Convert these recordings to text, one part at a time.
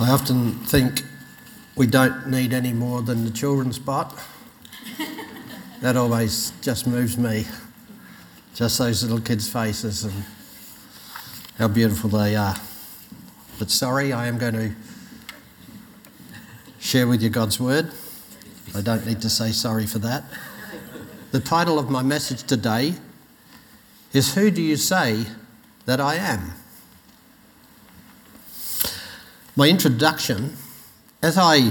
I often think we don't need any more than the children's spot. that always just moves me. Just those little kids' faces and how beautiful they are. But sorry, I am going to share with you God's word. I don't need to say sorry for that. The title of my message today is Who Do You Say That I Am? My introduction, as I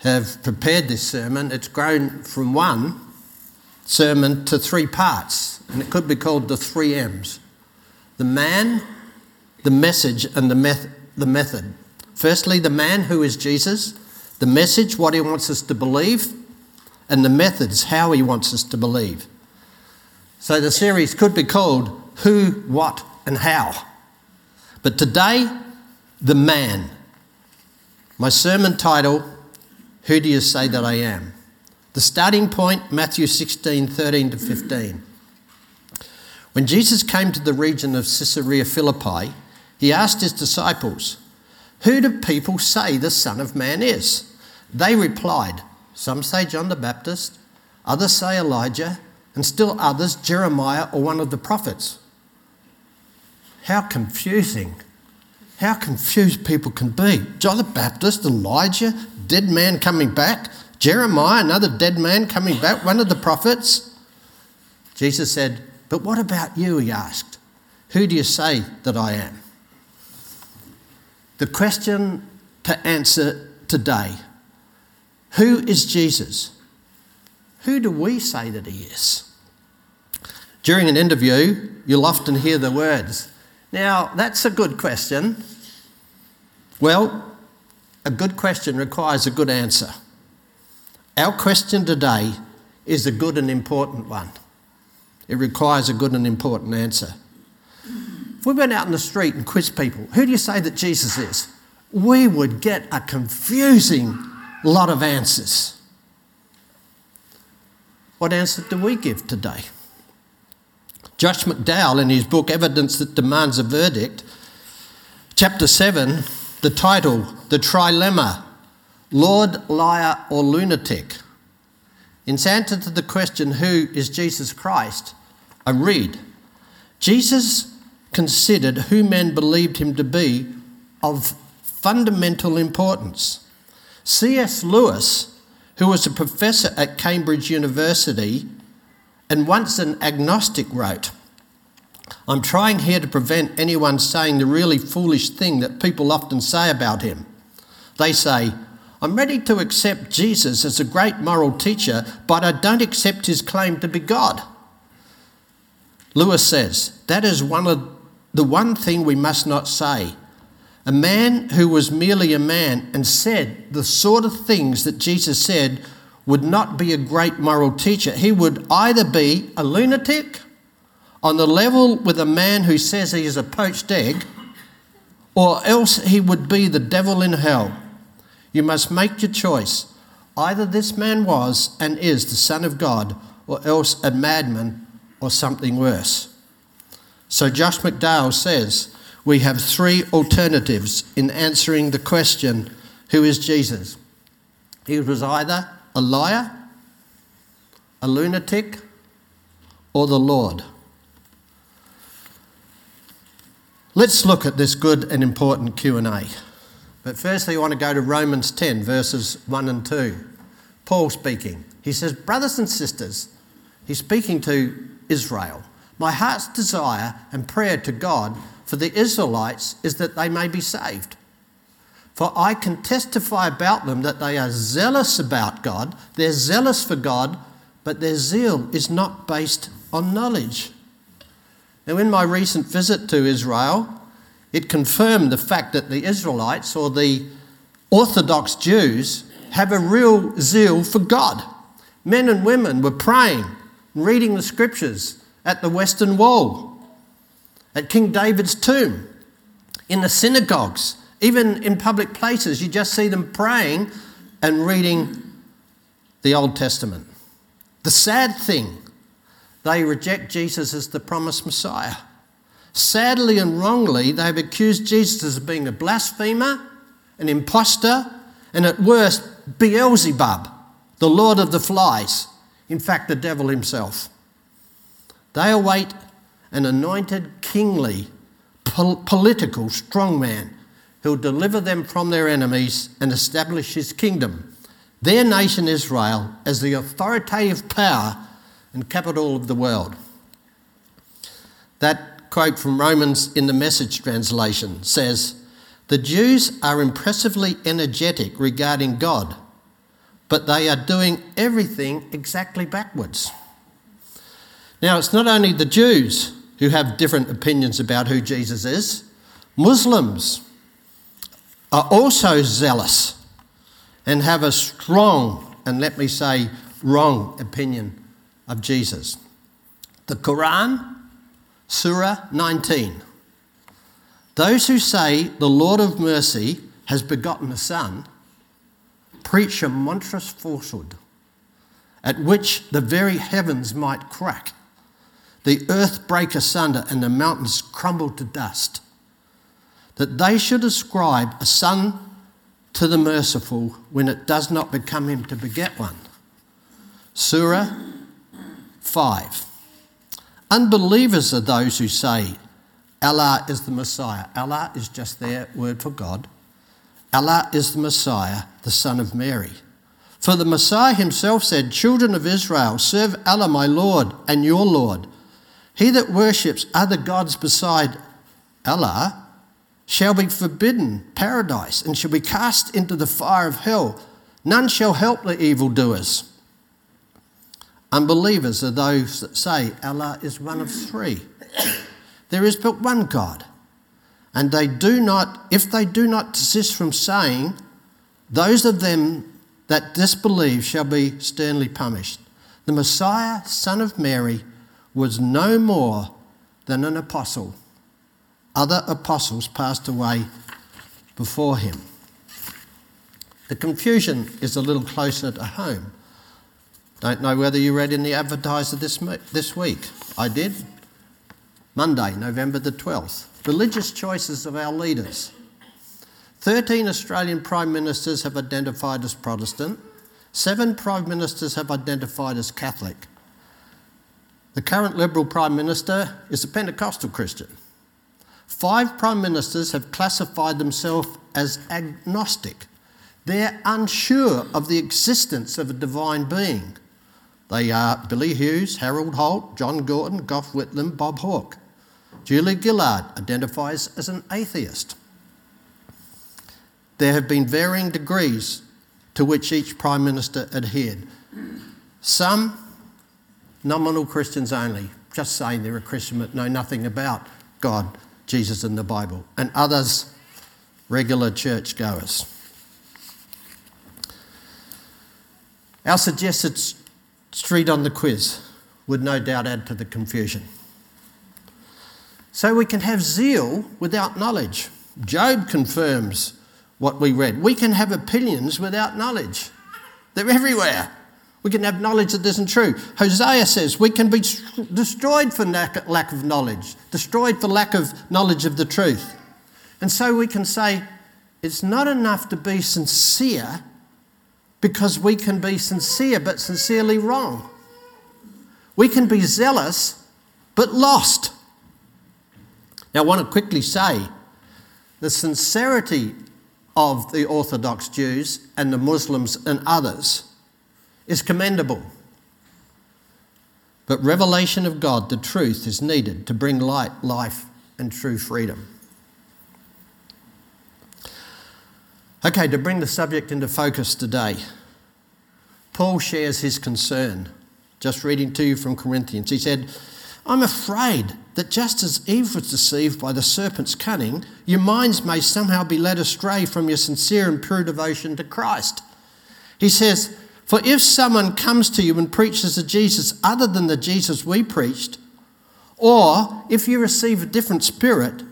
have prepared this sermon, it's grown from one sermon to three parts, and it could be called the three M's the man, the message, and the, meth- the method. Firstly, the man who is Jesus, the message, what he wants us to believe, and the methods, how he wants us to believe. So the series could be called Who, What, and How. But today, the man. My sermon title, Who Do You Say That I Am? The starting point, Matthew 16, 13 to 15. When Jesus came to the region of Caesarea Philippi, he asked his disciples, Who do people say the Son of Man is? They replied, Some say John the Baptist, others say Elijah, and still others Jeremiah or one of the prophets. How confusing. How confused people can be. John the Baptist, Elijah, dead man coming back, Jeremiah, another dead man coming back, one of the prophets. Jesus said, But what about you? He asked. Who do you say that I am? The question to answer today Who is Jesus? Who do we say that he is? During an interview, you'll often hear the words, Now, that's a good question. Well, a good question requires a good answer. Our question today is a good and important one. It requires a good and important answer. If we went out in the street and quizzed people, who do you say that Jesus is? We would get a confusing lot of answers. What answer do we give today? Josh McDowell, in his book Evidence That Demands a Verdict, chapter 7, the title, The Trilemma Lord, Liar, or Lunatic. In answer to the question, Who is Jesus Christ? I read, Jesus considered who men believed him to be of fundamental importance. C.S. Lewis, who was a professor at Cambridge University and once an agnostic, wrote, I'm trying here to prevent anyone saying the really foolish thing that people often say about him. They say, I'm ready to accept Jesus as a great moral teacher, but I don't accept his claim to be God. Lewis says, that is one of the one thing we must not say. A man who was merely a man and said the sort of things that Jesus said would not be a great moral teacher. He would either be a lunatic on the level with a man who says he is a poached egg, or else he would be the devil in hell. You must make your choice. Either this man was and is the Son of God, or else a madman or something worse. So Josh McDowell says we have three alternatives in answering the question who is Jesus? He was either a liar, a lunatic, or the Lord. Let's look at this good and important Q&A. But firstly, I want to go to Romans 10 verses 1 and 2. Paul speaking. He says, "Brothers and sisters, he's speaking to Israel. My heart's desire and prayer to God for the Israelites is that they may be saved. For I can testify about them that they are zealous about God, they're zealous for God, but their zeal is not based on knowledge. Now, in my recent visit to Israel, it confirmed the fact that the Israelites or the Orthodox Jews have a real zeal for God. Men and women were praying, reading the scriptures at the Western Wall, at King David's tomb, in the synagogues, even in public places. You just see them praying and reading the Old Testament. The sad thing they reject Jesus as the promised Messiah. Sadly and wrongly, they've accused Jesus of being a blasphemer an impostor, and at worst, Beelzebub, the Lord of the Flies, in fact, the devil himself. They await an anointed, kingly, pol- political strongman who'll deliver them from their enemies and establish his kingdom, their nation Israel, as the authoritative power and capital of the world. That quote from Romans in the message translation says, The Jews are impressively energetic regarding God, but they are doing everything exactly backwards. Now, it's not only the Jews who have different opinions about who Jesus is, Muslims are also zealous and have a strong, and let me say, wrong opinion of Jesus. The Quran, Surah 19. Those who say the Lord of mercy has begotten a son preach a monstrous falsehood at which the very heavens might crack, the earth break asunder, and the mountains crumble to dust that they should ascribe a son to the merciful when it does not become him to beget one. Surah 5. Unbelievers are those who say, Allah is the Messiah. Allah is just their word for God. Allah is the Messiah, the Son of Mary. For the Messiah himself said, Children of Israel, serve Allah my Lord and your Lord. He that worships other gods beside Allah shall be forbidden paradise and shall be cast into the fire of hell. None shall help the evildoers. Unbelievers are those that say Allah is one of three. There is but one God. And they do not, if they do not desist from saying, those of them that disbelieve shall be sternly punished. The Messiah, son of Mary, was no more than an apostle other apostles passed away before him. The confusion is a little closer to home. Don't know whether you read in the advertiser this, this week. I did. Monday, November the 12th. Religious choices of our leaders. 13 Australian Prime Ministers have identified as Protestant, seven Prime Ministers have identified as Catholic. The current Liberal Prime Minister is a Pentecostal Christian. Five prime ministers have classified themselves as agnostic. They're unsure of the existence of a divine being. They are Billy Hughes, Harold Holt, John Gorton, Gough Whitlam, Bob Hawke. Julie Gillard identifies as an atheist. There have been varying degrees to which each Prime Minister adhered. Some nominal Christians only, just saying they're a Christian but know nothing about God Jesus in the Bible, and others regular churchgoers. Our suggested street on the quiz would no doubt add to the confusion. So we can have zeal without knowledge. Job confirms what we read. We can have opinions without knowledge, they're everywhere. We can have knowledge that isn't true. Hosea says we can be destroyed for lack of knowledge, destroyed for lack of knowledge of the truth. And so we can say it's not enough to be sincere because we can be sincere but sincerely wrong. We can be zealous but lost. Now, I want to quickly say the sincerity of the Orthodox Jews and the Muslims and others is commendable. But revelation of God, the truth, is needed to bring light, life, and true freedom. Okay, to bring the subject into focus today, Paul shares his concern. Just reading to you from Corinthians, he said, I'm afraid that just as Eve was deceived by the serpent's cunning, your minds may somehow be led astray from your sincere and pure devotion to Christ. He says, for if someone comes to you and preaches a Jesus other than the Jesus we preached, or if you receive a different spirit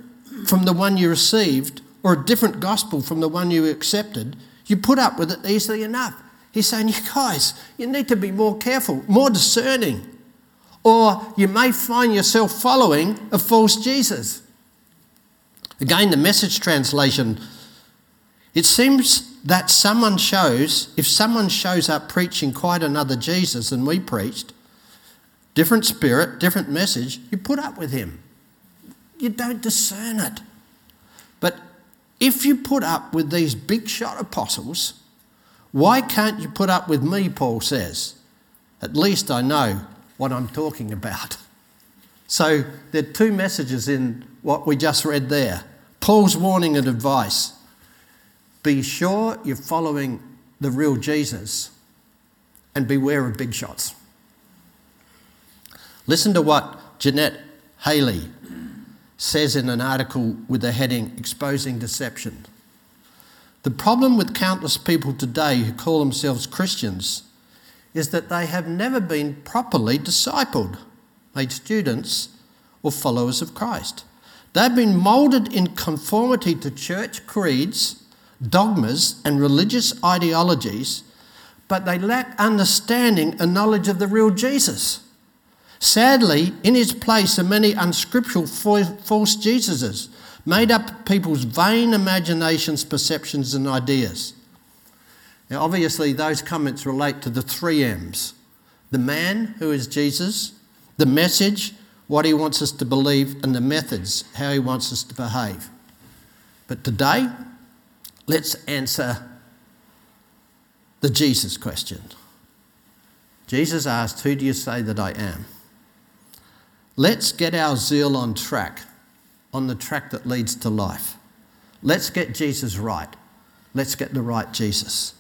from the one you received, or a different gospel from the one you accepted, you put up with it easily enough. He's saying, you guys, you need to be more careful, more discerning, or you may find yourself following a false Jesus. Again, the message translation It seems that someone shows, if someone shows up preaching quite another Jesus than we preached, different spirit, different message, you put up with him. You don't discern it. But if you put up with these big shot apostles, why can't you put up with me, Paul says? At least I know what I'm talking about. So there are two messages in what we just read there Paul's warning and advice. Be sure you're following the real Jesus and beware of big shots. Listen to what Jeanette Haley says in an article with the heading Exposing Deception. The problem with countless people today who call themselves Christians is that they have never been properly discipled, made students or followers of Christ. They've been moulded in conformity to church creeds, dogmas, and religious ideologies, but they lack understanding and knowledge of the real Jesus. Sadly, in his place are many unscriptural false Jesuses, made up people's vain imaginations, perceptions, and ideas. Now, obviously, those comments relate to the three M's the man who is Jesus, the message, what he wants us to believe, and the methods, how he wants us to behave. But today, let's answer the Jesus question. Jesus asked, Who do you say that I am? Let's get our zeal on track, on the track that leads to life. Let's get Jesus right. Let's get the right Jesus.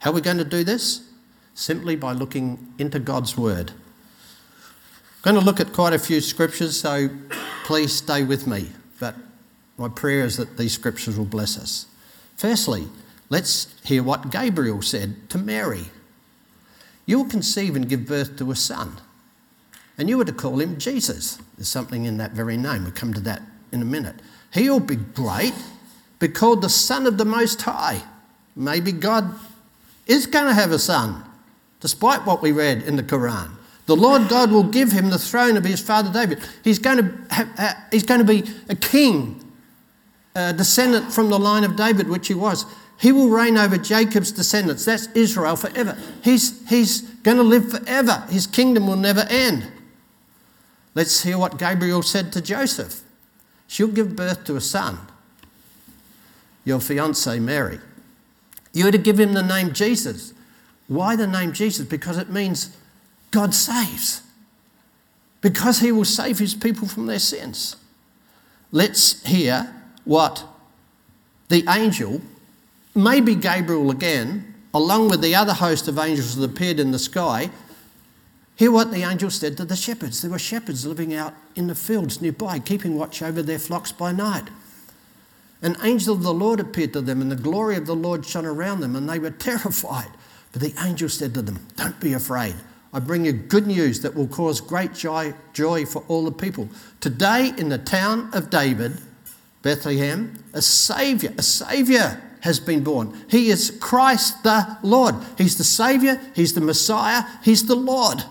How are we going to do this? Simply by looking into God's Word. I'm going to look at quite a few scriptures, so please stay with me. But my prayer is that these scriptures will bless us. Firstly, let's hear what Gabriel said to Mary You will conceive and give birth to a son and you are to call him Jesus. There's something in that very name. We'll come to that in a minute. He'll be great, be called the Son of the Most High. Maybe God is going to have a son, despite what we read in the Quran. The Lord God will give him the throne of his father David. He's going to, have, uh, he's going to be a king, a descendant from the line of David, which he was. He will reign over Jacob's descendants. That's Israel forever. He's, he's going to live forever. His kingdom will never end. Let's hear what Gabriel said to Joseph. She'll give birth to a son, your fiancee Mary. You are to give him the name Jesus. Why the name Jesus? Because it means God saves. Because he will save his people from their sins. Let's hear what the angel, maybe Gabriel again, along with the other host of angels that appeared in the sky, Hear what the angel said to the shepherds. There were shepherds living out in the fields nearby, keeping watch over their flocks by night. An angel of the Lord appeared to them, and the glory of the Lord shone around them, and they were terrified. But the angel said to them, Don't be afraid. I bring you good news that will cause great joy, joy for all the people. Today, in the town of David, Bethlehem, a Saviour, a Saviour has been born. He is Christ the Lord. He's the Saviour, He's the Messiah, He's the Lord.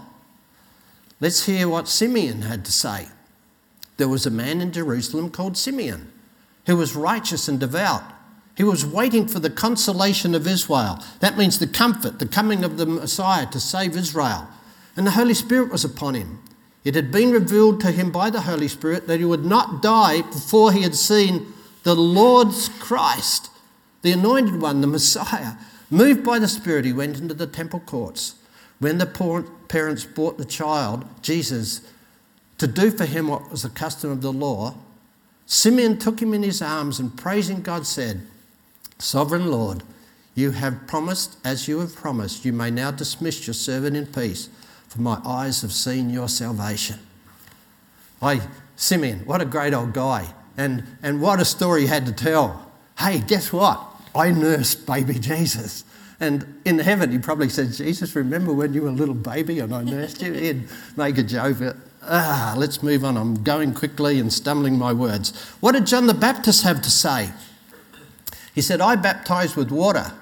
Let's hear what Simeon had to say. There was a man in Jerusalem called Simeon who was righteous and devout. He was waiting for the consolation of Israel. That means the comfort, the coming of the Messiah to save Israel. And the Holy Spirit was upon him. It had been revealed to him by the Holy Spirit that he would not die before he had seen the Lord's Christ, the anointed one, the Messiah. Moved by the Spirit, he went into the temple courts. When the parents brought the child, Jesus, to do for him what was the custom of the law, Simeon took him in his arms and praising God said, Sovereign Lord, you have promised as you have promised. You may now dismiss your servant in peace, for my eyes have seen your salvation. Hey, Simeon, what a great old guy. And, and what a story he had to tell. Hey, guess what? I nursed baby Jesus. And in heaven, he probably said, Jesus, remember when you were a little baby and I nursed you? He'd make a joke. Ah, let's move on. I'm going quickly and stumbling my words. What did John the Baptist have to say? He said, I baptize with water,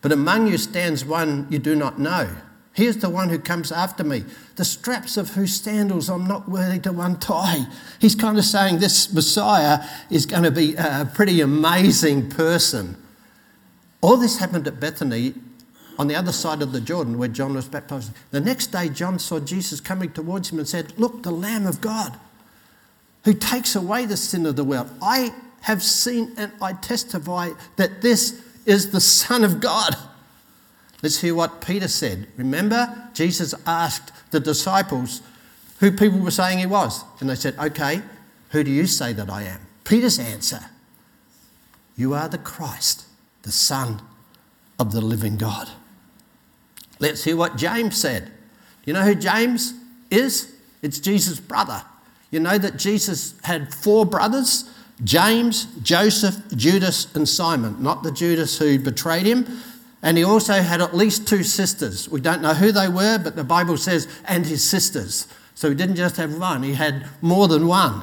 but among you stands one you do not know. Here's the one who comes after me, the straps of whose sandals I'm not worthy to untie. He's kind of saying this Messiah is going to be a pretty amazing person All this happened at Bethany on the other side of the Jordan where John was baptized. The next day, John saw Jesus coming towards him and said, Look, the Lamb of God who takes away the sin of the world. I have seen and I testify that this is the Son of God. Let's hear what Peter said. Remember, Jesus asked the disciples who people were saying he was. And they said, Okay, who do you say that I am? Peter's answer You are the Christ, the Son of the living God. Let's hear what James said. You know who James is? It's Jesus' brother. You know that Jesus had four brothers James, Joseph, Judas, and Simon, not the Judas who betrayed him. And he also had at least two sisters. We don't know who they were, but the Bible says, and his sisters. So he didn't just have one, he had more than one.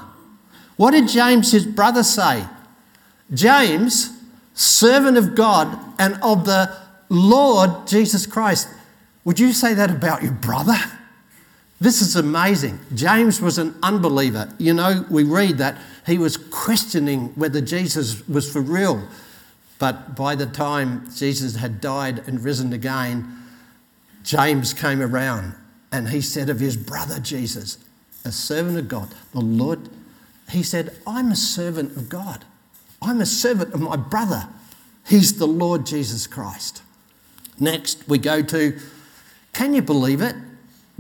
What did James, his brother, say? James, servant of God and of the Lord Jesus Christ. Would you say that about your brother? This is amazing. James was an unbeliever. You know, we read that he was questioning whether Jesus was for real. But by the time Jesus had died and risen again, James came around and he said of his brother Jesus, a servant of God, the Lord, he said, I'm a servant of God. I'm a servant of my brother. He's the Lord Jesus Christ. Next, we go to can you believe it?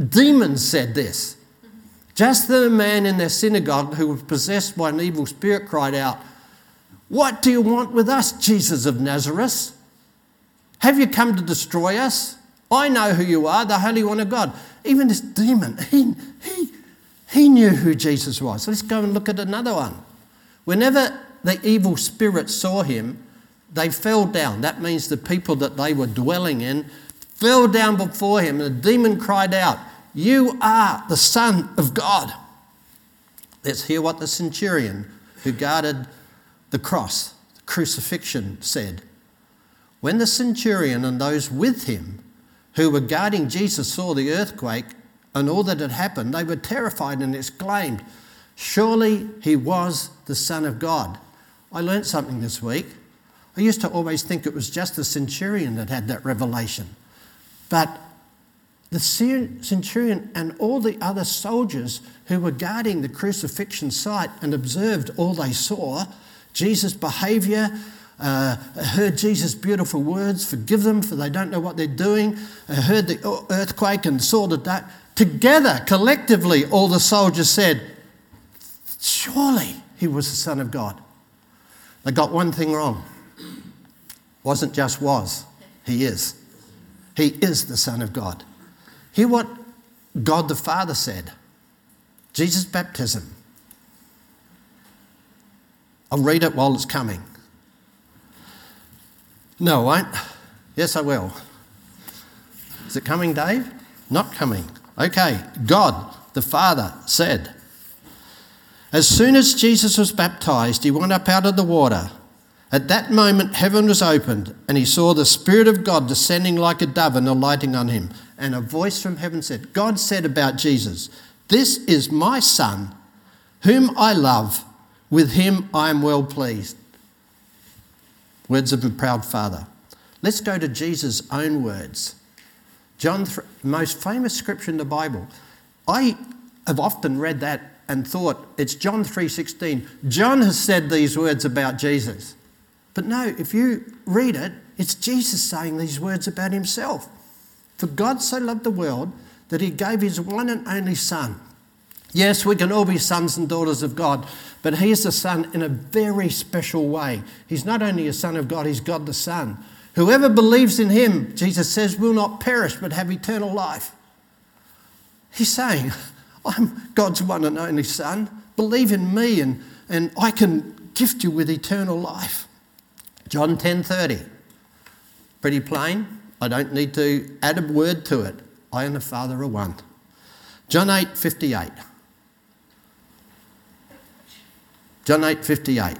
Demons said this. Just then, a man in their synagogue who was possessed by an evil spirit cried out, What do you want with us, Jesus of Nazareth? Have you come to destroy us? I know who you are, the Holy One of God. Even this demon, he, he, he knew who Jesus was. Let's go and look at another one. Whenever the evil spirit saw him, they fell down. That means the people that they were dwelling in fell down before him, and the demon cried out, You are the Son of God. Let's hear what the centurion who guarded the cross, the crucifixion, said. When the centurion and those with him who were guarding Jesus saw the earthquake and all that had happened, they were terrified and exclaimed, Surely he was the Son of God. I learnt something this week. I used to always think it was just the centurion that had that revelation. But the centurion and all the other soldiers who were guarding the crucifixion site and observed all they saw Jesus' behaviour, uh, heard Jesus' beautiful words, forgive them for they don't know what they're doing, uh, heard the earthquake and saw the dark. Together, collectively, all the soldiers said, Surely he was the Son of God. They got one thing wrong. Wasn't just was, he is. He is the Son of God. Hear what God the Father said Jesus' baptism. I'll read it while it's coming. No, I won't. Yes, I will. Is it coming, Dave? Not coming. Okay. God the Father said, As soon as Jesus was baptized, he went up out of the water. At that moment, heaven was opened, and he saw the Spirit of God descending like a dove and alighting on him. And a voice from heaven said, God said about Jesus, This is my Son, whom I love. With him I am well pleased. Words of a proud father. Let's go to Jesus' own words. John, most famous scripture in the Bible. I have often read that and thought it's John 3:16. John has said these words about Jesus. But no, if you read it, it's Jesus saying these words about himself. For God so loved the world that he gave his one and only Son. Yes, we can all be sons and daughters of God, but he is the Son in a very special way. He's not only a Son of God, he's God the Son. Whoever believes in him, Jesus says, will not perish but have eternal life. He's saying, I'm God's one and only Son. Believe in me, and, and I can gift you with eternal life. John 10:30. Pretty plain. I don't need to add a word to it. I and the Father are one. John 8:58. John 8:58.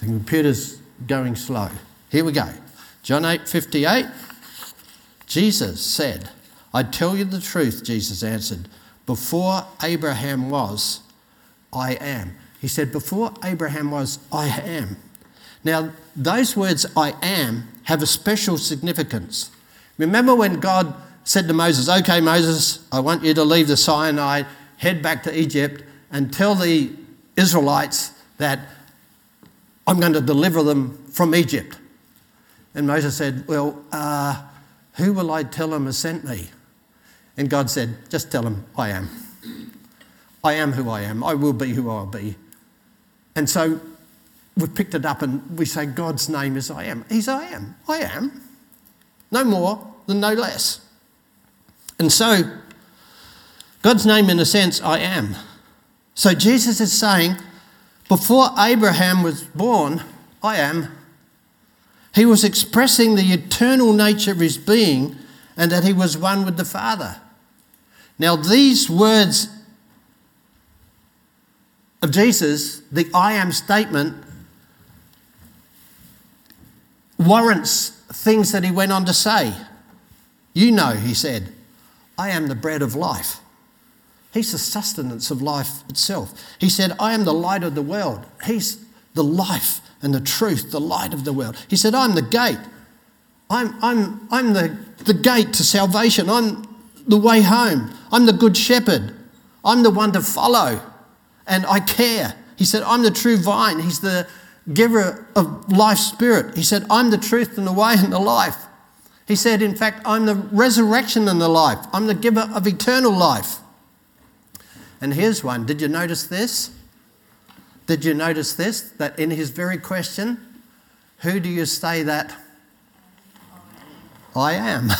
The computer's going slow. Here we go. John 8:58. Jesus said, I tell you the truth, Jesus answered. Before Abraham was, I am. He said, Before Abraham was, I am. Now, those words, I am, have a special significance. Remember when God said to Moses, Okay, Moses, I want you to leave the Sinai, head back to Egypt, and tell the Israelites that I'm going to deliver them from Egypt. And Moses said, Well, uh, who will I tell them has sent me? And God said, Just tell them, I am. I am who I am. I will be who I'll be. And so we've picked it up and we say, God's name is I am. He's I am. I am. No more than no less. And so, God's name, in a sense, I am. So Jesus is saying, before Abraham was born, I am. He was expressing the eternal nature of his being and that he was one with the Father. Now, these words of Jesus, the I am statement, warrants things that he went on to say. You know, he said, I am the bread of life. He's the sustenance of life itself. He said, I am the light of the world. He's the life and the truth, the light of the world. He said, I'm the gate. I'm, I'm, I'm the, the gate to salvation. I'm the way home. I'm the good shepherd. I'm the one to follow. And I care. He said, I'm the true vine. He's the giver of life spirit. He said, I'm the truth and the way and the life. He said, in fact, I'm the resurrection and the life. I'm the giver of eternal life. And here's one. Did you notice this? Did you notice this? That in his very question, who do you say that I am?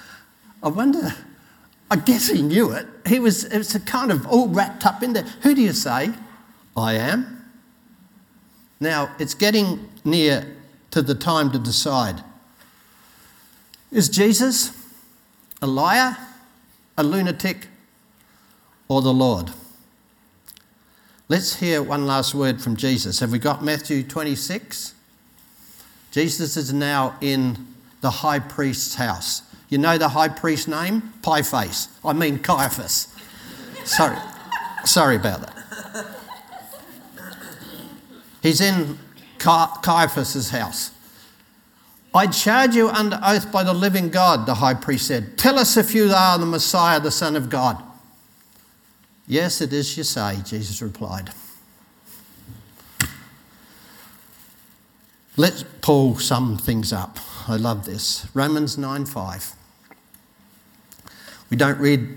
I wonder, I guess he knew it. He was, it was kind of all wrapped up in there. Who do you say I am? Now, it's getting near to the time to decide. Is Jesus a liar, a lunatic, or the Lord? Let's hear one last word from Jesus. Have we got Matthew 26? Jesus is now in the high priest's house. You know the high priest's name? Pie. I mean Caiaphas. Sorry. Sorry about that. He's in Caiaphas' house. I charge you under oath by the living God, the high priest said. Tell us if you are the Messiah, the Son of God. Yes, it is you say, Jesus replied. Let's pull some things up. I love this. Romans 9 5. We don't read,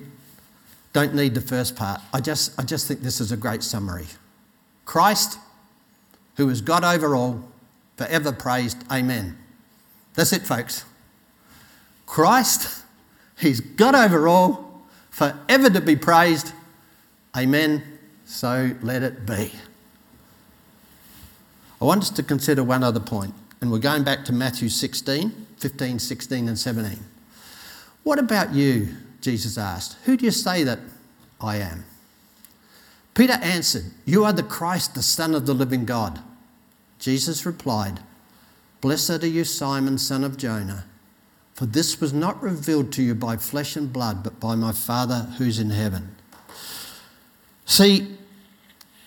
don't need the first part. I just, I just think this is a great summary. Christ, who is God over all, forever praised. Amen. That's it, folks. Christ, He's God over all, forever to be praised. Amen. So let it be. I want us to consider one other point, and we're going back to Matthew 16, 15, 16, and 17. What about you? Jesus asked. Who do you say that I am? Peter answered, You are the Christ, the Son of the living God. Jesus replied, Blessed are you, Simon, son of Jonah, for this was not revealed to you by flesh and blood, but by my Father who's in heaven. See,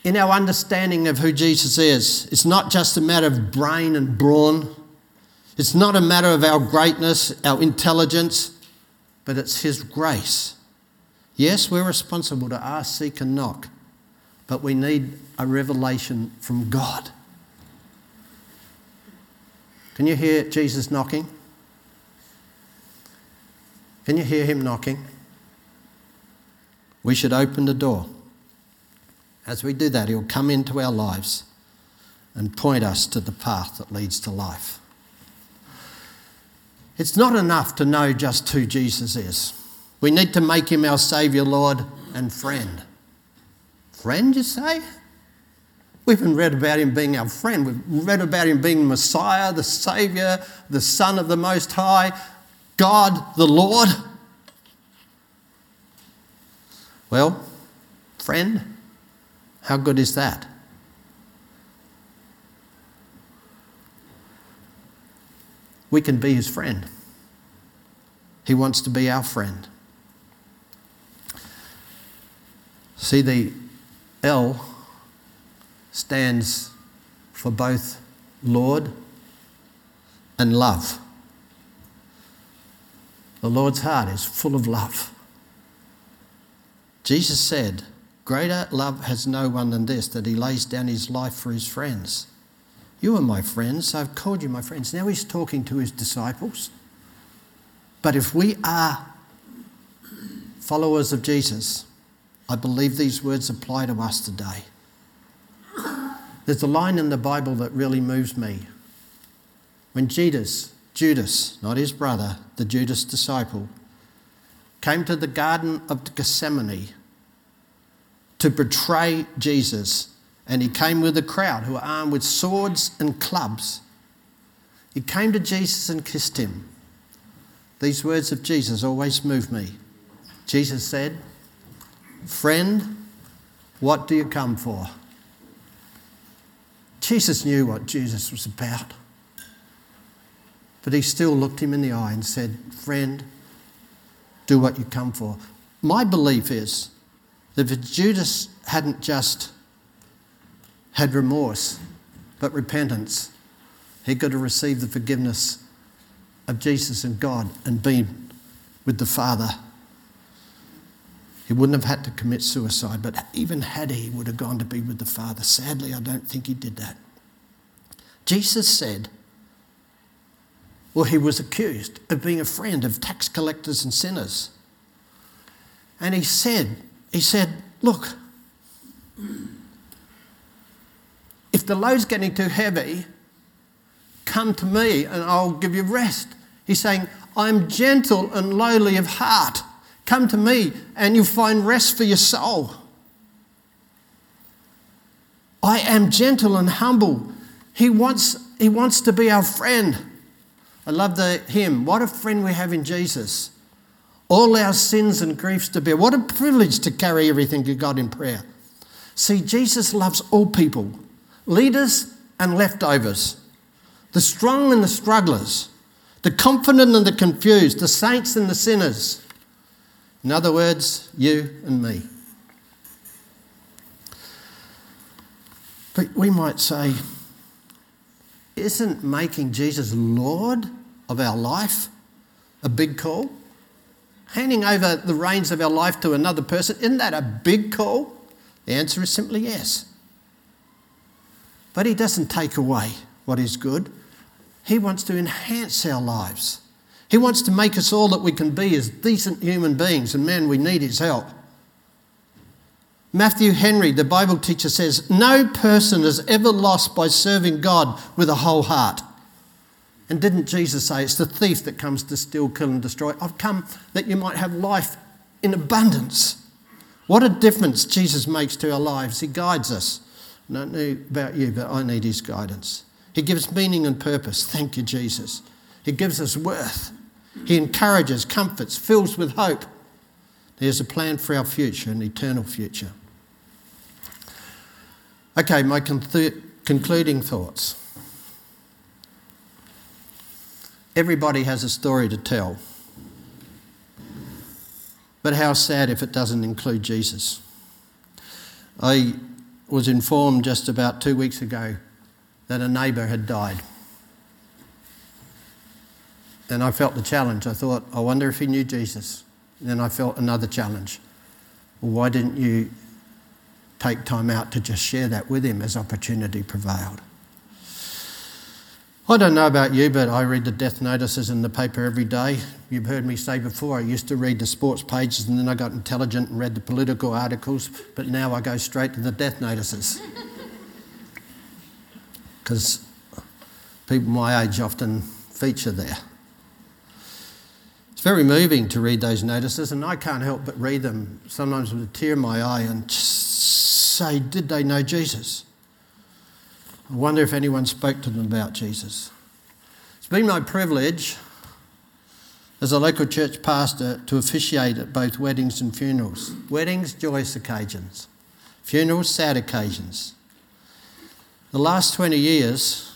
in our understanding of who Jesus is, it's not just a matter of brain and brawn. It's not a matter of our greatness, our intelligence, but it's His grace. Yes, we're responsible to ask, seek, and knock, but we need a revelation from God. Can you hear Jesus knocking? Can you hear Him knocking? We should open the door. As we do that, He'll come into our lives and point us to the path that leads to life. It's not enough to know just who Jesus is. We need to make Him our Saviour, Lord, and friend. Friend, you say? We've been read about Him being our friend. We've read about Him being Messiah, the Saviour, the Son of the Most High, God, the Lord. Well, friend, how good is that? We can be his friend. He wants to be our friend. See, the L stands for both Lord, and love. The Lord's heart is full of love. Jesus said, Greater love has no one than this, that he lays down his life for his friends. You are my friends, I've called you my friends. Now he's talking to his disciples. But if we are followers of Jesus, I believe these words apply to us today. There's a line in the Bible that really moves me. When Judas, Judas, not his brother, the Judas disciple, came to the Garden of Gethsemane to betray Jesus, and he came with a crowd who were armed with swords and clubs. He came to Jesus and kissed him. These words of Jesus always move me. Jesus said, Friend, what do you come for? Jesus knew what Jesus was about. But he still looked him in the eye and said, Friend, do what you come for. My belief is that if Judas hadn't just had remorse, but repentance, he could have received the forgiveness of Jesus and God and been with the Father. He wouldn't have had to commit suicide, but even had he, he would have gone to be with the Father. Sadly, I don't think he did that. Jesus said, well, he was accused of being a friend of tax collectors and sinners. And he said, he said, look, if the load's getting too heavy, come to me and I'll give you rest. He's saying, I'm gentle and lowly of heart. Come to me and you'll find rest for your soul. I am gentle and humble. He wants, he wants to be our friend. I love the hymn. What a friend we have in Jesus. All our sins and griefs to bear. What a privilege to carry everything to God in prayer. See, Jesus loves all people, leaders and leftovers, the strong and the strugglers, the confident and the confused, the saints and the sinners. In other words, you and me. But we might say, isn't making Jesus Lord of our life a big call? Handing over the reins of our life to another person, isn't that a big call? The answer is simply yes. But He doesn't take away what is good, He wants to enhance our lives. He wants to make us all that we can be as decent human beings, and man, we need His help. Matthew Henry, the Bible teacher, says, No person is ever lost by serving God with a whole heart. And didn't Jesus say, It's the thief that comes to steal, kill, and destroy? I've come that you might have life in abundance. What a difference Jesus makes to our lives. He guides us. I don't know about you, but I need his guidance. He gives meaning and purpose. Thank you, Jesus. He gives us worth. He encourages, comforts, fills with hope. There's a plan for our future, an eternal future. Okay, my concluding thoughts. Everybody has a story to tell. But how sad if it doesn't include Jesus. I was informed just about two weeks ago that a neighbour had died. And I felt the challenge. I thought, I wonder if he knew Jesus. And then I felt another challenge. Well, why didn't you take time out to just share that with him as opportunity prevailed. I don't know about you, but I read the death notices in the paper every day. You've heard me say before, I used to read the sports pages and then I got intelligent and read the political articles, but now I go straight to the death notices. Because people my age often feature there. It's very moving to read those notices, and I can't help but read them sometimes with a tear in my eye and say, did they know Jesus? I wonder if anyone spoke to them about Jesus. It's been my privilege as a local church pastor to officiate at both weddings and funerals. Weddings, joyous occasions. Funerals, sad occasions. The last 20 years,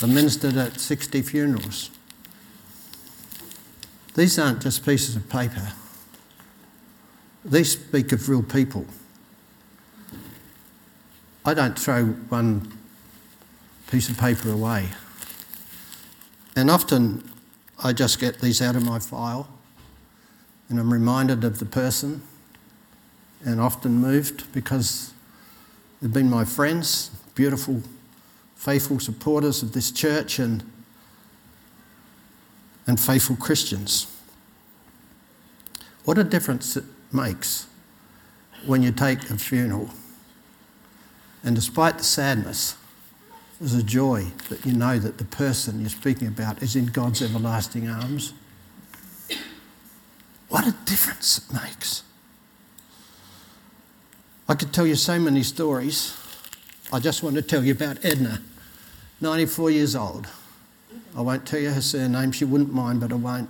I ministered at 60 funerals. These aren't just pieces of paper, these speak of real people. I don't throw one piece of paper away. And often I just get these out of my file and I'm reminded of the person and often moved because they've been my friends, beautiful, faithful supporters of this church and, and faithful Christians. What a difference makes when you take a funeral. And despite the sadness, there's a joy that you know that the person you're speaking about is in God's everlasting arms. What a difference it makes. I could tell you so many stories. I just want to tell you about Edna, 94 years old. I won't tell you her surname, she wouldn't mind, but I won't.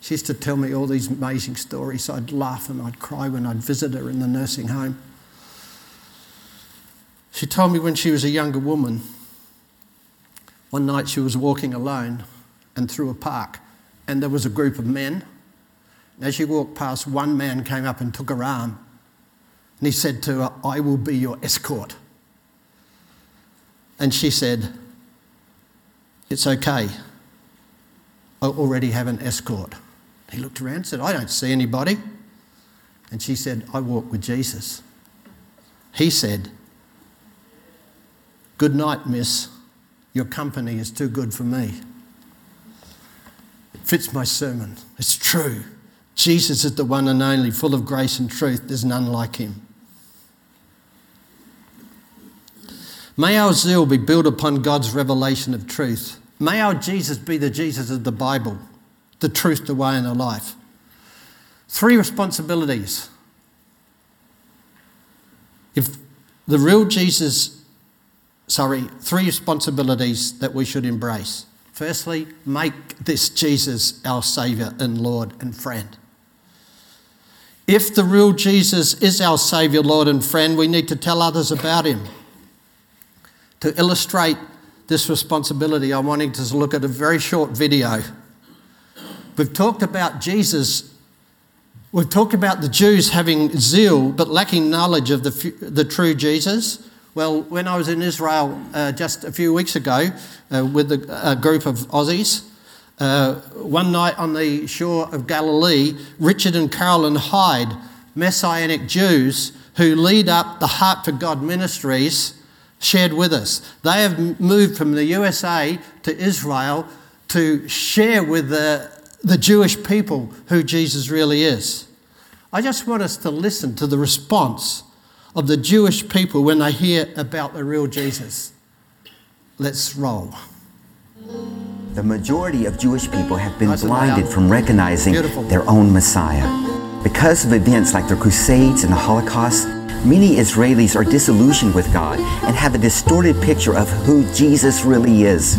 She used to tell me all these amazing stories. I'd laugh and I'd cry when I'd visit her in the nursing home. She told me when she was a younger woman, one night she was walking alone and through a park, and there was a group of men. As she walked past, one man came up and took her arm, and he said to her, I will be your escort. And she said, It's okay. I already have an escort. He looked around and said, I don't see anybody. And she said, I walk with Jesus. He said, Good night, miss. Your company is too good for me. It fits my sermon. It's true. Jesus is the one and only, full of grace and truth. There's none like him. May our zeal be built upon God's revelation of truth. May our Jesus be the Jesus of the Bible, the truth, the way, and the life. Three responsibilities. If the real Jesus, sorry, three responsibilities that we should embrace. Firstly, make this Jesus our Saviour and Lord and friend. If the real Jesus is our Saviour, Lord, and friend, we need to tell others about him. To illustrate this responsibility, I'm wanting to look at a very short video. We've talked about Jesus, we've talked about the Jews having zeal but lacking knowledge of the, the true Jesus. Well, when I was in Israel uh, just a few weeks ago uh, with a, a, group of Aussies, uh, one night on the shore of Galilee, Richard and Carolyn Hyde, Messianic Jews who lead up the Heart for God ministries, shared with us. They have moved from the USA to Israel to share with the, the Jewish people who Jesus really is. I just want us to listen to the response of the Jewish people when they hear about the real Jesus. Let's roll. The majority of Jewish people have been blinded from recognizing Beautiful. their own Messiah. Because of events like the Crusades and the Holocaust, Many Israelis are disillusioned with God and have a distorted picture of who Jesus really is.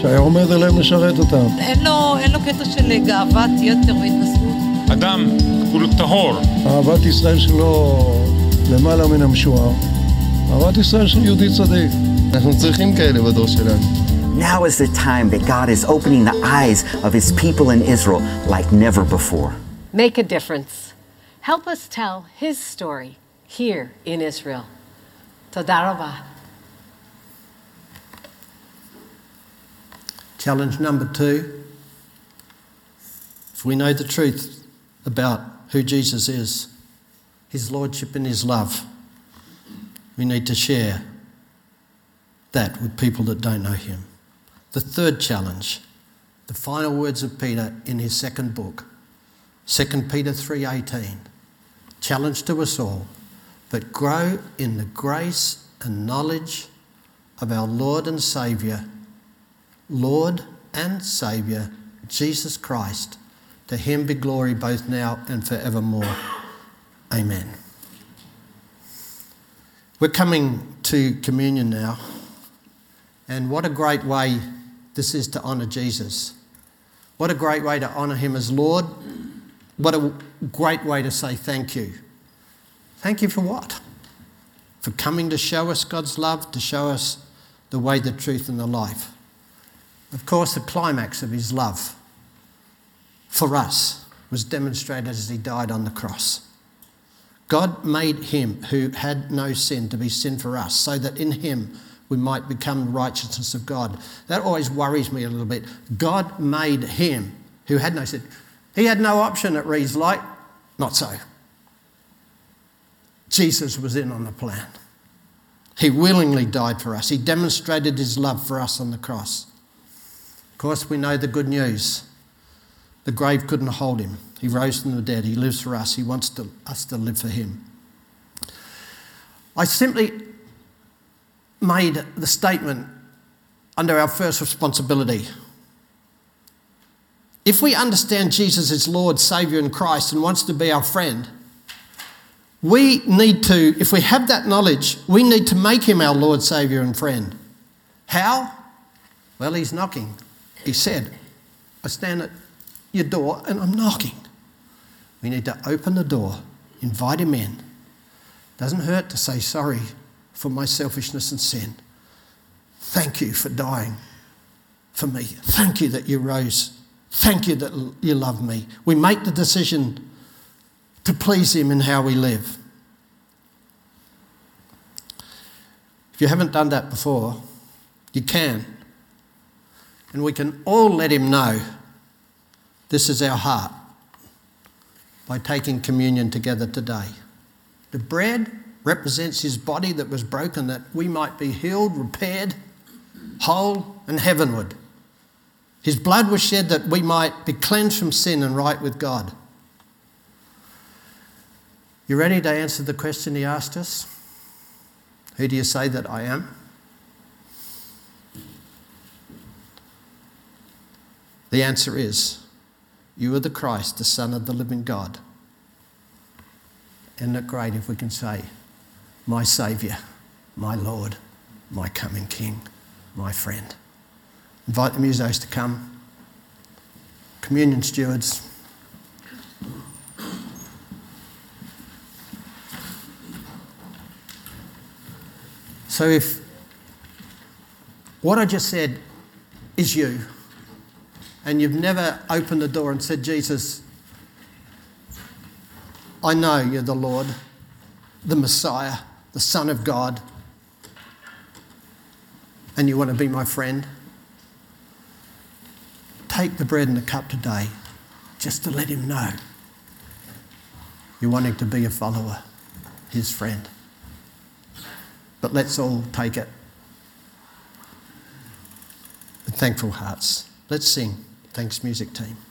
שהיה עומד עליהם לשרת אותם. אין לו, אין לו קטע של גאוות יתר והתנשאות. אדם כולו טהור. אהבת ישראל שלו למעלה מן המשוער. אהבת ישראל של יהודי צדיק. אנחנו צריכים כאלה בדור שלנו. Now is the time that God is opening the eyes of His people in Israel like never before. Make a difference. Help us tell His story here in Israel. Todarova. Challenge number two. If we know the truth about who Jesus is, his lordship and his love, we need to share that with people that don't know him. The third challenge, the final words of Peter in his second book, 2 Peter 3:18. Challenge to us all but grow in the grace and knowledge of our Lord and Saviour, Lord and Saviour, Jesus Christ. To him be glory both now and forevermore. Amen. We're coming to communion now, and what a great way this is to honour Jesus. What a great way to honour him as Lord. What a great way to say thank you. Thank you for what? For coming to show us God's love, to show us the way, the truth, and the life. Of course, the climax of his love for us was demonstrated as he died on the cross. God made him who had no sin to be sin for us, so that in him we might become the righteousness of God. That always worries me a little bit. God made him who had no sin. He had no option it reads like. Not so. Jesus was in on the plan. He willingly died for us. He demonstrated his love for us on the cross. Of course, we know the good news. The grave couldn't hold him. He rose from the dead. He lives for us. He wants to, us to live for him. I simply made the statement under our first responsibility. If we understand Jesus as Lord, Saviour, and Christ and wants to be our friend, we need to, if we have that knowledge, we need to make him our Lord, Saviour, and friend. How? Well, he's knocking. He said, I stand at your door and I'm knocking. We need to open the door, invite him in. Doesn't hurt to say sorry for my selfishness and sin. Thank you for dying for me. Thank you that you rose. Thank you that you love me. We make the decision to please Him in how we live. If you haven't done that before, you can. And we can all let Him know this is our heart by taking communion together today. The bread represents his body that was broken that we might be healed, repaired, whole, and heavenward. His blood was shed that we might be cleansed from sin and right with God. You ready to answer the question he asked us? Who do you say that I am? The answer is You are the Christ, the Son of the living God. Isn't it great if we can say, my Saviour, my Lord, my coming King, my friend. Invite the musos to come. Communion stewards. So if what I just said is you, and you've never opened the door and said, Jesus, I know you're the Lord, the Messiah, the Son of God, and you want to be my friend, take the bread and the cup today just to let him know you want him to be a follower, his friend. But let's all take it with thankful hearts. Let's sing. Thanks, music team.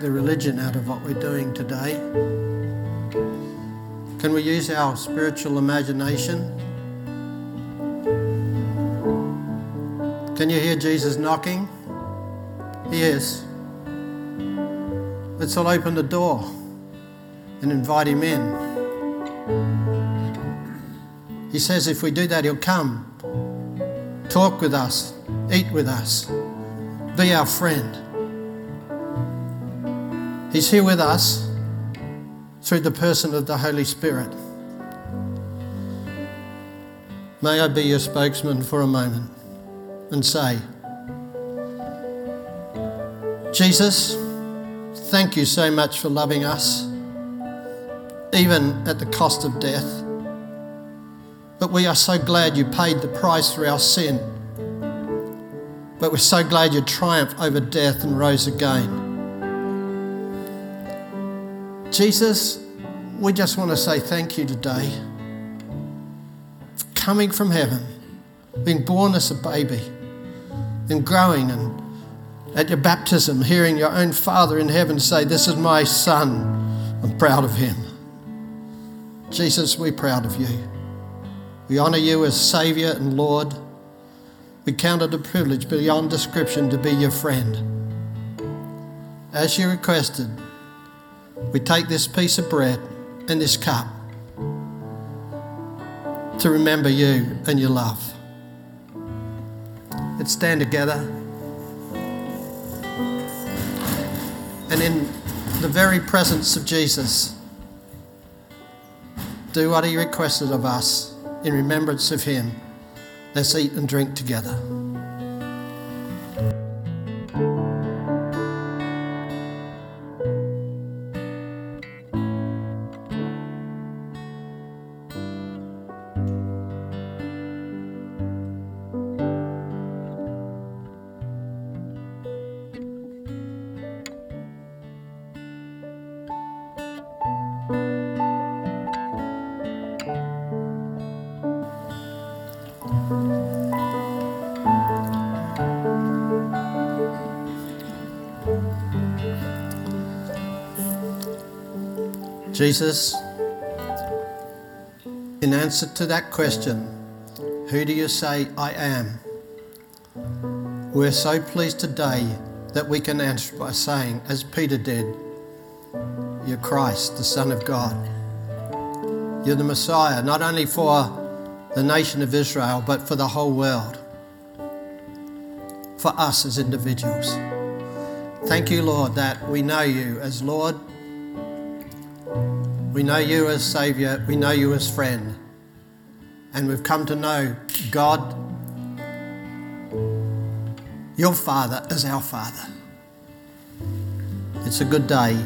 The religion out of what we're doing today. Can we use our spiritual imagination? Can you hear Jesus knocking? He is. Let's all open the door and invite him in. He says if we do that, he'll come, talk with us, eat with us, be our friend. He's here with us through the person of the Holy Spirit. May I be your spokesman for a moment and say, Jesus, thank you so much for loving us, even at the cost of death. But we are so glad you paid the price for our sin. But we're so glad you triumphed over death and rose again. Jesus, we just want to say thank you today for coming from heaven, being born as a baby, and growing, and at your baptism, hearing your own Father in heaven say, This is my Son, I'm proud of him. Jesus, we're proud of you. We honour you as Saviour and Lord. We count it a privilege beyond description to be your friend. As you requested, we take this piece of bread and this cup to remember you and your love. Let's stand together. And in the very presence of Jesus, do what he requested of us in remembrance of him. Let's eat and drink together. Jesus, in answer to that question, who do you say I am? We're so pleased today that we can answer by saying, as Peter did, You're Christ, the Son of God. You're the Messiah, not only for the nation of Israel, but for the whole world, for us as individuals. Thank you, Lord, that we know you as Lord. We know you as Saviour. We know you as friend. And we've come to know God, your Father, is our Father. It's a good day.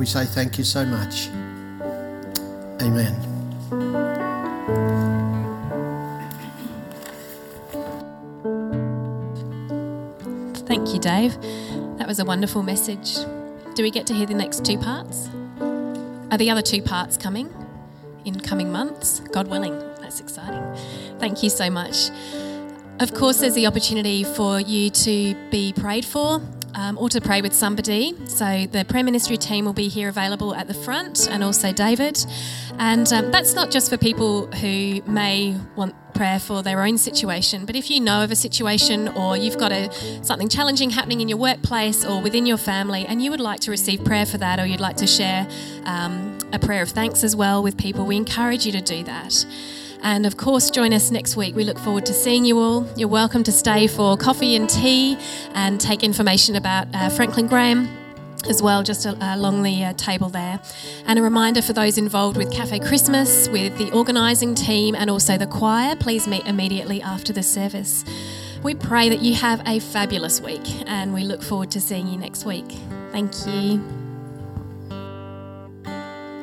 We say thank you so much. Amen. Thank you, Dave. That was a wonderful message. Do we get to hear the next two parts? Are the other two parts coming? in coming months, God willing. That's exciting. Thank you so much. Of course, there's the opportunity for you to be prayed for um, or to pray with somebody. So the prayer ministry team will be here available at the front and also David. And um, that's not just for people who may want prayer for their own situation, but if you know of a situation or you've got a, something challenging happening in your workplace or within your family and you would like to receive prayer for that or you'd like to share um, a prayer of thanks as well with people, we encourage you to do that. And of course, join us next week. We look forward to seeing you all. You're welcome to stay for coffee and tea and take information about uh, Franklin Graham as well, just along the uh, table there. And a reminder for those involved with Cafe Christmas, with the organising team, and also the choir, please meet immediately after the service. We pray that you have a fabulous week and we look forward to seeing you next week. Thank you.